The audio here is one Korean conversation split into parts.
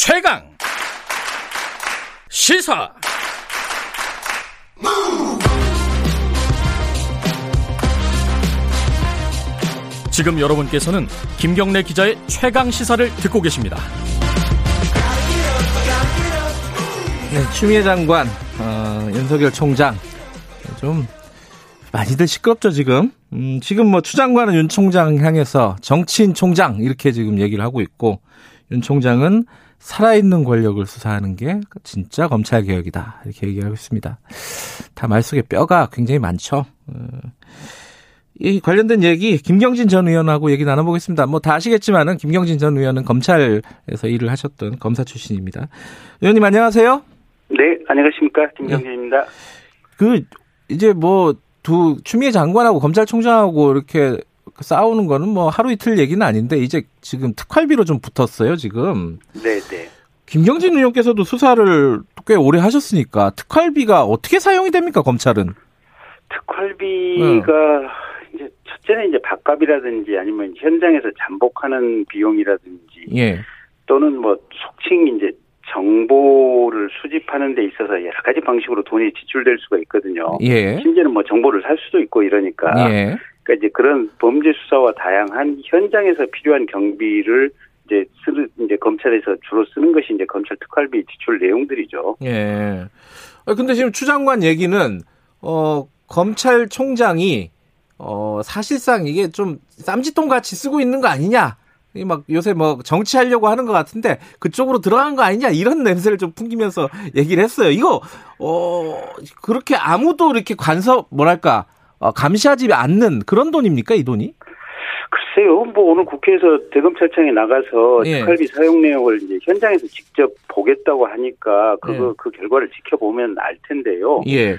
최강 시사 지금 여러분께서는 김경래 기자의 최강 시사를 듣고 계십니다. 네, 추미애 장관, 어, 윤석열 총장 좀 많이들 시끄럽죠 지금. 음, 지금 뭐 추 장관은 윤 총장 향해서 정치인 총장 이렇게 지금 얘기를 하고 있고 윤 총장은 살아있는 권력을 수사하는 게 진짜 검찰 개혁이다 이렇게 얘기하고 있습니다. 다 말 속에 뼈가 굉장히 많죠. 어, 이 관련된 얘기 김경진 전 의원하고 얘기 나눠보겠습니다. 뭐 다 아시겠지만은 김경진 전 의원은 검찰에서 일을 하셨던 검사 출신입니다. 의원님 안녕하세요. 네, 안녕하십니까 김경진입니다. 그 이제 뭐 두 추미애 장관하고 검찰총장하고 이렇게 싸우는 거는 뭐 하루 이틀 얘기는 아닌데 이제 지금 특활비로 좀 붙었어요 지금. 네, 네. 김경진 의원께서도 수사를 꽤 오래 하셨으니까 특활비가 어떻게 사용이 됩니까 검찰은? 특활비가 어. 이제 첫째는 이제 밥값이라든지 아니면 현장에서 잠복하는 비용이라든지 예. 또는 뭐 속칭 이제 정보를 수집하는 데 있어서 여러 가지 방식으로 돈이 지출될 수가 있거든요. 예. 심지어는 뭐 정보를 살 수도 있고 이러니까. 예. 그러니까 이제 그런 범죄 수사와 다양한 현장에서 필요한 경비를 이제 쓰는 이제 검찰에서 주로 쓰는 것이 이제 검찰 특활비 지출 내용들이죠. 예. 아, 근데 지금 추 장관 얘기는 어 검찰총장이 어 사실상 이게 좀 쌈짓돈 같이 쓰고 있는 거 아니냐? 막 요새 뭐 정치하려고 하는 것 같은데 그쪽으로 들어간 거 아니냐 이런 냄새를 좀 풍기면서 얘기를 했어요. 이거 어 그렇게 아무도 이렇게 관서 뭐랄까 어, 감시하지 않는 그런 돈입니까 이 돈이? 글쎄요, 뭐 오늘 국회에서 대검찰청에 나가서 예. 특활비 사용 내용을 이제 현장에서 직접 보겠다고 하니까 그거 예. 그 결과를 지켜보면 알 텐데요. 예.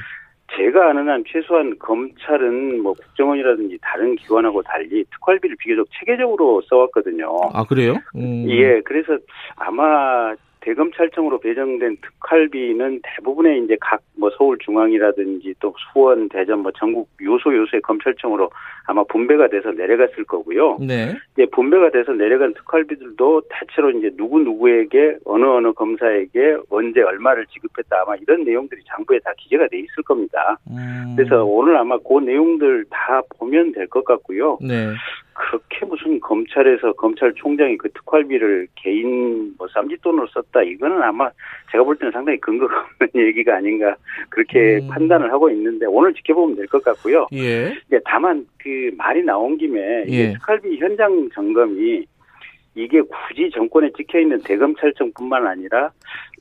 제가 아는 한 최소한 검찰은 뭐 국정원이라든지 다른 기관하고 달리 특활비를 비교적 체계적으로 써왔거든요. 아 그래요? 음. 예, 그래서 아마 대검찰청으로 배정된 특활비는 대부분의 이제 각 뭐 서울 중앙이라든지 또 수원, 대전 뭐 전국 요소 요소의 검찰청으로 아마 분배가 돼서 내려갔을 거고요. 네. 이제 분배가 돼서 내려간 특활비들도 대체로 이제 누구 누구에게 어느 어느 검사에게 언제 얼마를 지급했다 아마 이런 내용들이 장부에 다 기재가 돼 있을 겁니다. 음. 그래서 오늘 아마 그 내용들 다 보면 될 것 같고요. 네. 그렇게 무슨 검찰에서 검찰총장이 그 특활비를 개인 뭐 쌈짓돈으로 썼다 이거는 아마 제가 볼 때는 상당히 근거가 없는 얘기가 아닌가 그렇게 음. 판단을 하고 있는데 오늘 지켜보면 될 것 같고요. 예. 다만 그 말이 나온 김에 예. 특활비 현장 점검이 이게 굳이 정권에 찍혀 있는 대검찰청뿐만 아니라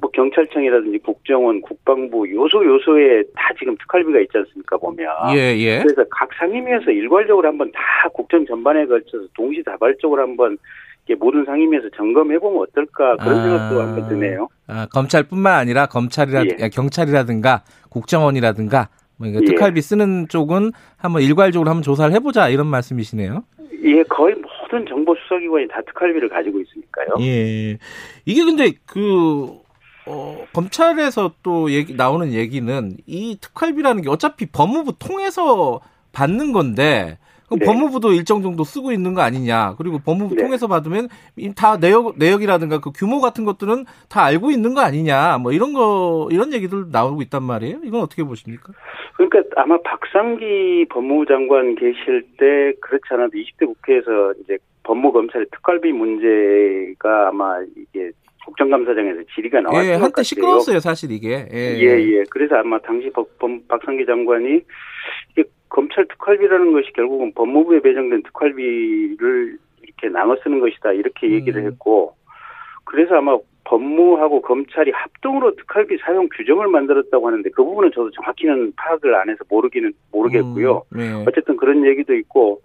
뭐 경찰청이라든지 국정원, 국방부 요소 요소에 다 지금 특활비가 있지 않습니까 보면. 예, 예. 그래서 각 상임위에서 일괄적으로 한번 다 국정 전반에 걸쳐서 동시다발적으로 한번 이게 모든 상임위에서 점검해 보면 어떨까 그런 아. 생각도 한번 드네요. 아, 검찰뿐만 아니라 검찰이라 예. 경찰이라든가 국정원이라든가 뭐 예. 특활비 쓰는 쪽은 한번 일괄적으로 한번 조사를 해보자 이런 말씀이시네요. 예, 거의 모든 정보 수사기관이 다 특활비를 가지고 있으니까요. 예. 이게 근데 그 어, 검찰에서 또 얘기 나오는 얘기는 이 특활비라는 게 어차피 법무부 통해서 받는 건데 그럼 네. 법무부도 일정 정도 쓰고 있는 거 아니냐. 그리고 법무부 네. 통해서 받으면 이다 내역 내역이라든가 그 규모 같은 것들은 다 알고 있는 거 아니냐. 뭐 이런 거 이런 얘기들 나오고 있단 말이에요. 이건 어떻게 보십니까? 그러니까 아마 박상기 법무부 장관 계실 때 그렇지 않아도 20대 국회에서 이제 법무검찰의 특활비 문제가 아마 이게 국정감사장에서 질의가 나왔던 예, 것 한때 같아요. 시끄러웠어요, 사실 이게. 예. 예, 예. 그래서 아마 당시 법, 법- 박상기 장관이 검찰 특활비라는 것이 결국은 법무부에 배정된 특활비를 이렇게 나눠 쓰는 것이다 이렇게 얘기를 음. 했고 그래서 아마 법무하고 검찰이 합동으로 특활비 사용 규정을 만들었다고 하는데 그 부분은 저도 정확히는 파악을 안 해서 모르기는 모르겠고요. 음, 네. 어쨌든 그런 얘기도 있고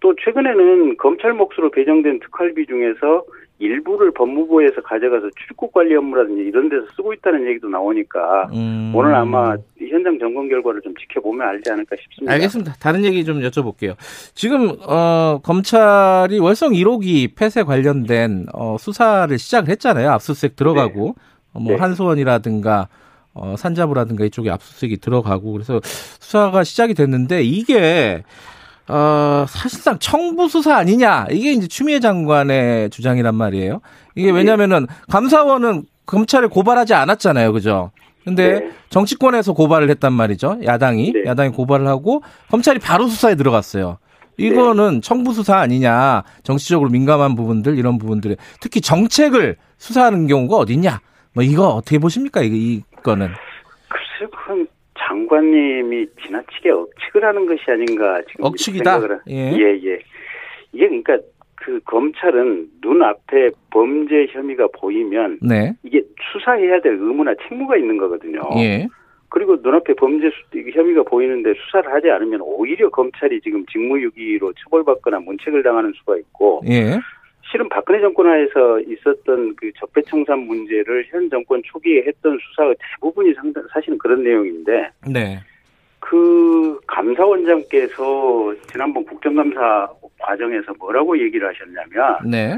또 최근에는 검찰 몫으로 배정된 특활비 중에서 일부를 법무부에서 가져가서 출국 관리 업무라든지 이런 데서 쓰고 있다는 얘기도 나오니까 음. 오늘 아마 현장 점검 결과를 좀 지켜보면 알지 않을까 싶습니다. 알겠습니다. 다른 얘기 좀 여쭤볼게요. 지금 어, 검찰이 월성 1호기 폐쇄 관련된 어, 수사를 시작을 했잖아요. 압수수색 들어가고 어, 뭐 네. 한소원이라든가 어, 산자부라든가 이쪽에 압수수색이 들어가고 그래서 수사가 시작이 됐는데 이게 어, 사실상 청부 수사 아니냐 이게 이제 추미애 장관의 주장이란 말이에요. 이게 왜냐면은 감사원은 검찰에 고발하지 않았잖아요, 그죠? 근데 네. 정치권에서 고발을 했단 말이죠. 야당이 네. 야당이 고발을 하고 검찰이 바로 수사에 들어갔어요. 이거는 네. 청부 수사 아니냐? 정치적으로 민감한 부분들 이런 부분들 특히 정책을 수사하는 경우가 어딨냐? 뭐 이거 어떻게 보십니까? 이거 이거는 글쎄 그건 장관님이 지나치게 억측을 하는 것이 아닌가 지금 억측이다. 예. 예, 예. 이게 그러니까 그 검찰은 눈앞에 범죄 혐의가 보이면 네. 이게 수사해야 될 의무나 책무가 있는 거거든요. 예. 그리고 눈앞에 범죄 혐의가 보이는데 수사를 하지 않으면 오히려 검찰이 지금 직무유기로 처벌받거나 문책을 당하는 수가 있고 예. 실은 박근혜 정권 하에서 있었던 그 적폐청산 문제를 현 정권 초기에 했던 수사의 대부분이 상당 사실은 그런 내용인데 네. 그 감사원장께서 지난번 국정감사 과정에서 뭐라고 얘기를 하셨냐면 네.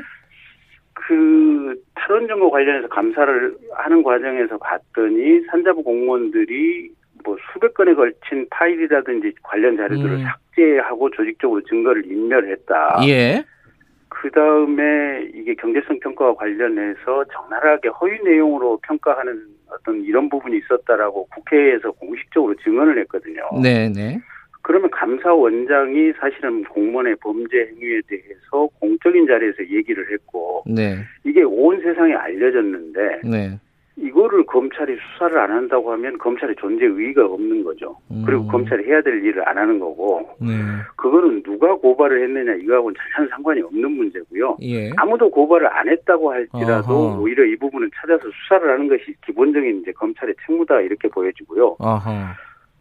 그 탈원전과 관련해서 감사를 하는 과정에서 봤더니 산자부 공무원들이 뭐 수백 건에 걸친 파일이라든지 관련 자료들을 음. 삭제하고 조직적으로 증거를 인멸했다. 예. 그 다음에 이게 경제성 평가와 관련해서 적나라하게 허위 내용으로 평가하는 어떤 이런 부분이 있었다라고 국회에서 공식적으로 증언을 했거든요. 네, 네. 그러면 감사원장이 사실은 공무원의 범죄 행위에 대해서 공적인 자리에서 얘기를 했고 네. 이게 온 세상에 알려졌는데 네. 이거를 검찰이 수사를 안 한다고 하면 검찰의 존재 의의가 없는 거죠. 음. 그리고 검찰이 해야 될 일을 안 하는 거고, 네. 그거는 누가 고발을 했느냐 이거하고는 전혀 상관이 없는 문제고요. 예. 아무도 고발을 안 했다고 할지라도 어허. 오히려 이 부분은 찾아서 수사를 하는 것이 기본적인 이제 검찰의 책무다 이렇게 보여지고요. 어허.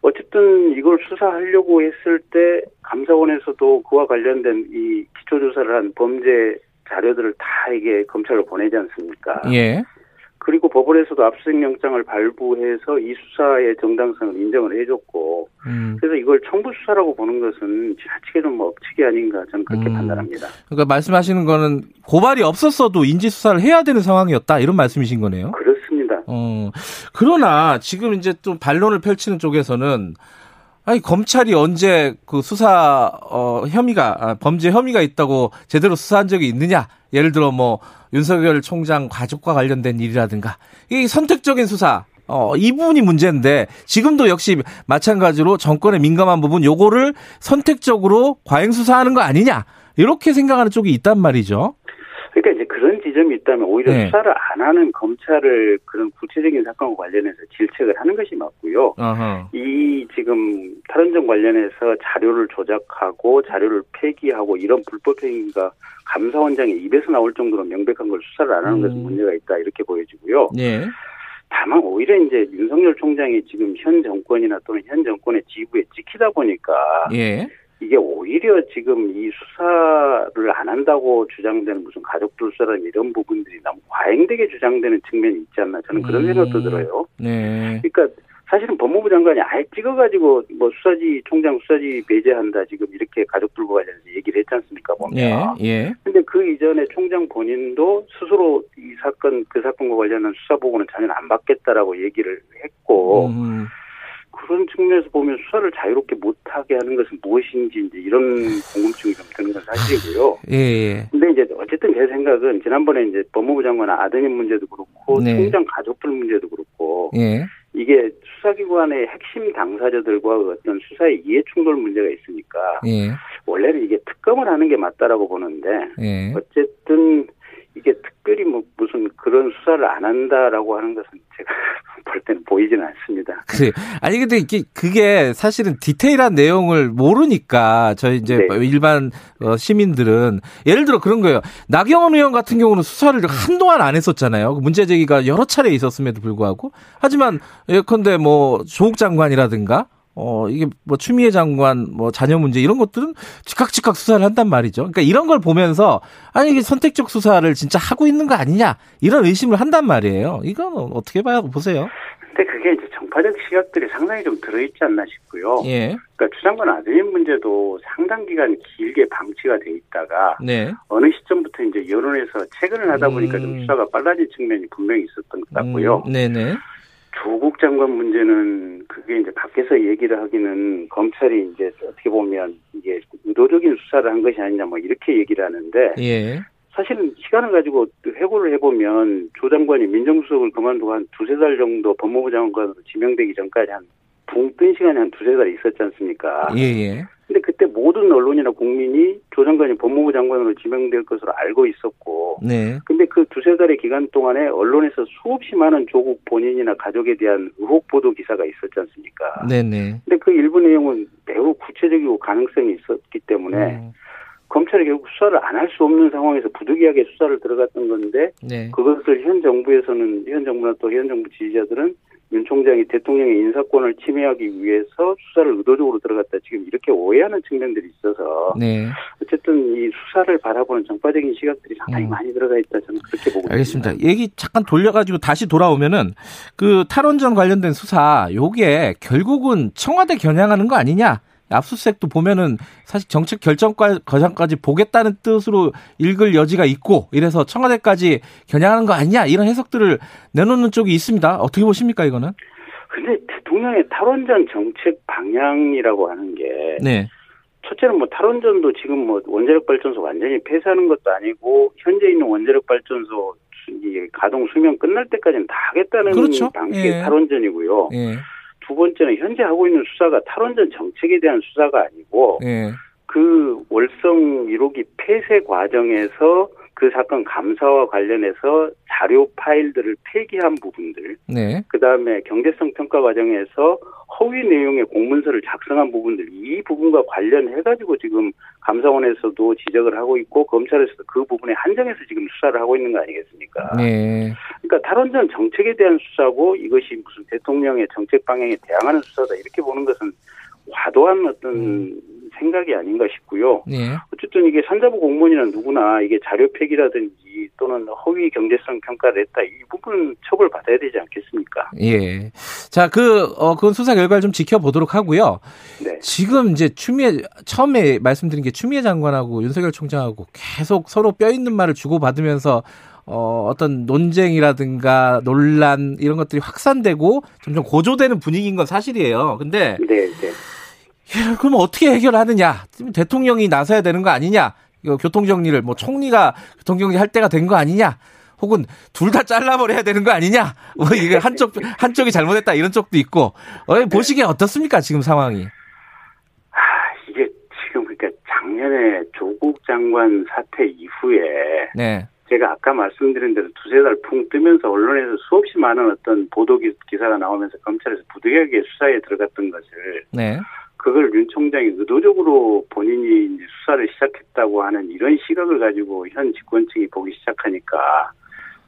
어쨌든 이걸 수사하려고 했을 때 감사원에서도 그와 관련된 이 기초조사를 한 범죄 자료들을 다 이게 검찰로 보내지 않습니까? 예. 그리고 법원에서도 압수수색영장을 발부해서 이 수사의 정당성을 인정을 해줬고 음. 그래서 이걸 청부 수사라고 보는 것은 지나치게 좀 억측이 아닌가 저는 그렇게 음. 판단합니다. 그러니까 말씀하시는 거는 고발이 없었어도 인지 수사를 해야 되는 상황이었다 이런 말씀이신 거네요. 그렇습니다. 어 그러나 지금 이제 또 반론을 펼치는 쪽에서는 아니 검찰이 언제 그 수사 어 혐의가 아, 범죄 혐의가 있다고 제대로 수사한 적이 있느냐? 예를 들어 뭐 윤석열 총장 가족과 관련된 일이라든가 이 선택적인 수사 어, 이 부분이 문제인데 지금도 역시 마찬가지로 정권의 민감한 부분 요거를 선택적으로 과잉 수사하는 거 아니냐 이렇게 생각하는 쪽이 있단 말이죠. 그러니까 이제 지점이 있다면 오히려 네. 수사를 안 하는 검찰을 그런 구체적인 사건과 관련해서 질책을 하는 것이 맞고요. 어허. 이 지금 탈원전 관련해서 자료를 조작하고 자료를 폐기하고 이런 불법 행위가 감사원장의 입에서 나올 정도로 명백한 걸 수사를 안 하는 음. 것은 문제가 있다 이렇게 보여지고요. 네. 다만 오히려 이제 윤석열 총장이 지금 현 정권이나 또는 현 정권의 지부에 찍히다 보니까 예. 이게 오히려 지금 이 수사를 안 한다고 주장되는 무슨 가족들 수사라는 이런 부분들이 너무 과잉되게 주장되는 측면이 있지 않나 저는 그런 음. 생각도 들어요. 네. 그러니까 사실은 법무부 장관이 아예 찍어가지고 뭐 수사지 총장 수사지 배제한다 지금 이렇게 가족들과 관련해서 얘기를 했지 않습니까 보면. 예. 예. 근데 그 이전에 총장 본인도 스스로 이 사건 그 사건과 관련한 수사 보고는 전혀 안 받겠다라고 얘기를 했고. 음. 그런 측면에서 보면 수사를 자유롭게 못하게 하는 것은 무엇인지 이제 이런 궁금증이 좀 드는 건 사실이고요. 예, 예. 근데 이제 어쨌든 제 생각은 지난번에 이제 법무부 장관 아드님 문제도 그렇고 네. 총장 가족들 문제도 그렇고 예. 이게 수사기관의 핵심 당사자들과 어떤 수사의 이해 충돌 문제가 있으니까 예. 원래는 이게 특검을 하는 게 맞다라고 보는데 예. 어쨌든 이게 특별히 뭐 무슨 그런 수사를 안 한다라고 하는 것은 제가 볼 때는 보이지는 않습니다. 그래. 아니 근데 이게 그게 사실은 디테일한 내용을 모르니까 저희 이제 네. 일반 어, 시민들은 예를 들어 그런 거예요. 나경원 의원 같은 경우는 수사를 한동안 안 했었잖아요. 그 문제 제기가 여러 차례 있었음에도 불구하고 하지만 예컨대 뭐 조국 장관이라든가 어, 이게 뭐 추미애 장관 뭐 자녀 문제 이런 것들은 즉각 즉각 수사를 한단 말이죠. 그러니까 이런 걸 보면서 아니 이게 선택적 수사를 진짜 하고 있는 거 아니냐 이런 의심을 한단 말이에요. 이건 어떻게 봐요? 보세요. 근데 그게 이제 정파적 시각들이 상당히 좀 들어있지 않나 싶고요. 예. 그러니까 추장관 아드님 문제도 상당 기간 길게 방치가 돼 있다가 네. 어느 시점부터 이제 여론에서 최근을 하다 보니까 음. 좀 수사가 빨라진 측면이 분명히 있었던 것 같고요. 음. 네네. 조국 장관 문제는 그게 이제 밖에서 얘기를 하기는 검찰이 이제 어떻게 보면 이게 의도적인 수사를 한 것이 아니냐 뭐 이렇게 얘기를 하는데 예. 사실은 시간을 가지고 회고를 해보면 조 장관이 민정수석을 그만두고 한 두세 달 정도 법무부 장관으로 지명되기 전까지 한 붕 뜬 시간이 한 두세 달 있었지 않습니까? 예, 예. 근데 그때 모든 언론이나 국민이 조 장관이 법무부 장관으로 지명될 것으로 알고 있었고, 네. 근데 그 두세 달의 기간 동안에 언론에서 수없이 많은 조국 본인이나 가족에 대한 의혹 보도 기사가 있었지 않습니까? 네네. 근데 그 일부 내용은 매우 구체적이고 가능성이 있었기 때문에 음, 검찰이 결국 수사를 안 할 수 없는 상황에서 부득이하게 수사를 들어갔던 건데 네. 그것을 현 정부에서는 현 정부나 또 현 정부 지지자들은 윤 총장이 대통령의 인사권을 침해하기 위해서 수사를 의도적으로 들어갔다 지금 이렇게 오해하는 측면들이 있어서 네. 어쨌든 이 수사를 바라보는 정파적인 시각들이 상당히 음. 많이 들어가 있다 저는 그렇게 보고 알겠습니다. 있습니다. 얘기 잠깐 돌려가지고 다시 돌아오면은 그 탈원전 관련된 수사 요게 결국은 청와대 겨냥하는 거 아니냐? 압수수색도 보면은 사실 정책 결정과 과정까지 보겠다는 뜻으로 읽을 여지가 있고 이래서 청와대까지 겨냥하는 거 아니냐 이런 해석들을 내놓는 쪽이 있습니다. 어떻게 보십니까 이거는? 근데 대통령의 탈원전 정책 방향이라고 하는 게 네, 첫째는 뭐 탈원전도 지금 뭐 원자력 발전소 완전히 폐쇄하는 것도 아니고 현재 있는 원자력 발전소 가동 수명 끝날 때까지는 다 하겠다는 그렇죠. 방식의 예. 탈원전이고요. 예, 두 번째는 현재 하고 있는 수사가 탈원전 정책에 대한 수사가 아니고 예, 그 월성 1호기 폐쇄 과정에서 그 사건 감사와 관련해서 자료 파일들을 폐기한 부분들, 네, 그 다음에 경제성 평가 과정에서 허위 내용의 공문서를 작성한 부분들, 이 부분과 관련해 가지고 지금 감사원에서도 지적을 하고 있고, 검찰에서도 그 부분에 한정해서 지금 수사를 하고 있는 거 아니겠습니까? 네, 그러니까 탈원전 정책에 대한 수사고, 이것이 무슨 대통령의 정책 방향에 대항하는 수사다, 이렇게 보는 것은 과도한 어떤 생각이 아닌가 싶고요. 네. 어쨌든 이게 산자부 공무원이나 누구나 이게 자료 폐기라든지 또는 허위 경제성 평가를 했다 이 부분은 처벌 받아야 되지 않겠습니까? 예. 자, 그, 어, 그건 수사 결과를 좀 지켜보도록 하고요. 네. 지금 이제 추미애, 처음에 말씀드린 게 추미애 장관하고 윤석열 총장하고 계속 서로 뼈 있는 말을 주고 받으면서 어, 어떤 논쟁이라든가 논란 이런 것들이 확산되고 점점 고조되는 분위기인 건 사실이에요. 근데 네, 네. 예, 그럼 어떻게 해결하느냐? 지금 대통령이 나서야 되는 거 아니냐? 이거 교통정리를 뭐 총리가 교통정리 할 때가 된 거 아니냐? 혹은 둘 다 잘라버려야 되는 거 아니냐? 뭐 이게 한쪽 한쪽이 잘못했다 이런 쪽도 있고 어, 보시기에 어떻습니까 지금 상황이? 아, 이게 지금 그러니까 작년에 조국 장관 사태 이후에 네, 제가 아까 말씀드린 대로 두세 달 풍 뜨면서 언론에서 수없이 많은 어떤 보도 기- 기사가 나오면서 검찰에서 부득이하게 수사에 들어갔던 것을 네, 그걸 윤 총장이 의도적으로 본인이 수사를 시작했다고 하는 이런 시각을 가지고 현 집권층이 보기 시작하니까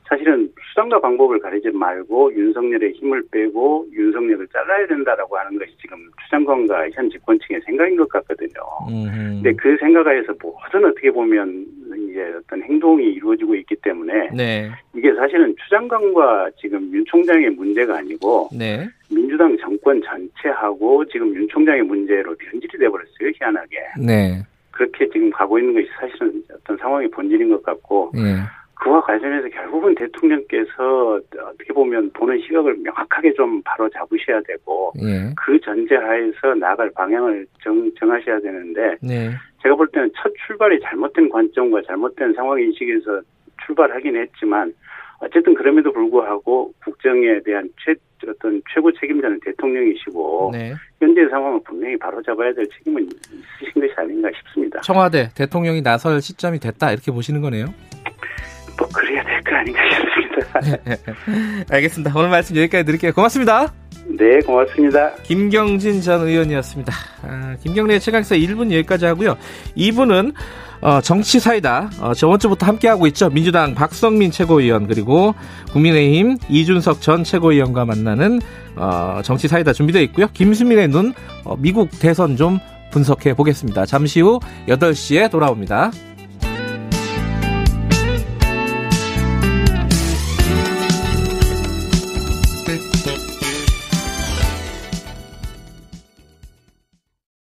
사실은 수단과 방법을 가리지 말고 윤석열의 힘을 빼고 윤석열을 잘라야 된다라고 하는 것이 지금 추장관과 현 집권층의 생각인 것 같거든요. 음, 근데 그 생각하에서 모든 어떻게 보면 이제 어떤 행동이 이루어지고 있기 때문에 네, 이게 사실은 추장관과 지금 윤 총장의 문제가 아니고 네, 민주당 정권 전 체하고 지금 윤 총장의 문제로 변질이 돼버렸어요 희한하게. 네, 그렇게 지금 가고 있는 것이 사실은 어떤 상황의 본질인 것 같고 예, 그와 관련해서 결국은 대통령께서 어떻게 보면 보는 시각을 명확하게 좀 바로 잡으셔야 되고 예, 그 전제하에서 나갈 방향을 정, 정하셔야 되는데 네, 제가 볼 때는 첫 출발이 잘못된 관점과 잘못된 상황 인식에서 출발하긴 했지만 어쨌든 그럼에도 불구하고 국정에 대한 최 어떤 최고 책임자는 대통령이시고 네. 현재 상황을 분명히 바로잡아야 될 책임은 있으신 것이 아닌가 싶습니다. 청와대 대통령이 나설 시점이 됐다 이렇게 보시는 거네요. 뭐 그래야 될 거 아닌가 싶습니다. 알겠습니다. 오늘 말씀 여기까지 드릴게요. 고맙습니다. 네, 고맙습니다. 김경진 전 의원이었습니다. 아, 김경래의 최강사 1분 여기까지 하고요. 2분은 어, 정치 사이다. 어, 저번 주부터 함께하고 있죠. 민주당 박성민 최고위원 그리고 국민의힘 이준석 전 최고위원과 만나는 어, 정치 사이다 준비되어 있고요. 김수민의 눈 어, 미국 대선 좀 분석해 보겠습니다. 잠시 후 8시에 돌아옵니다.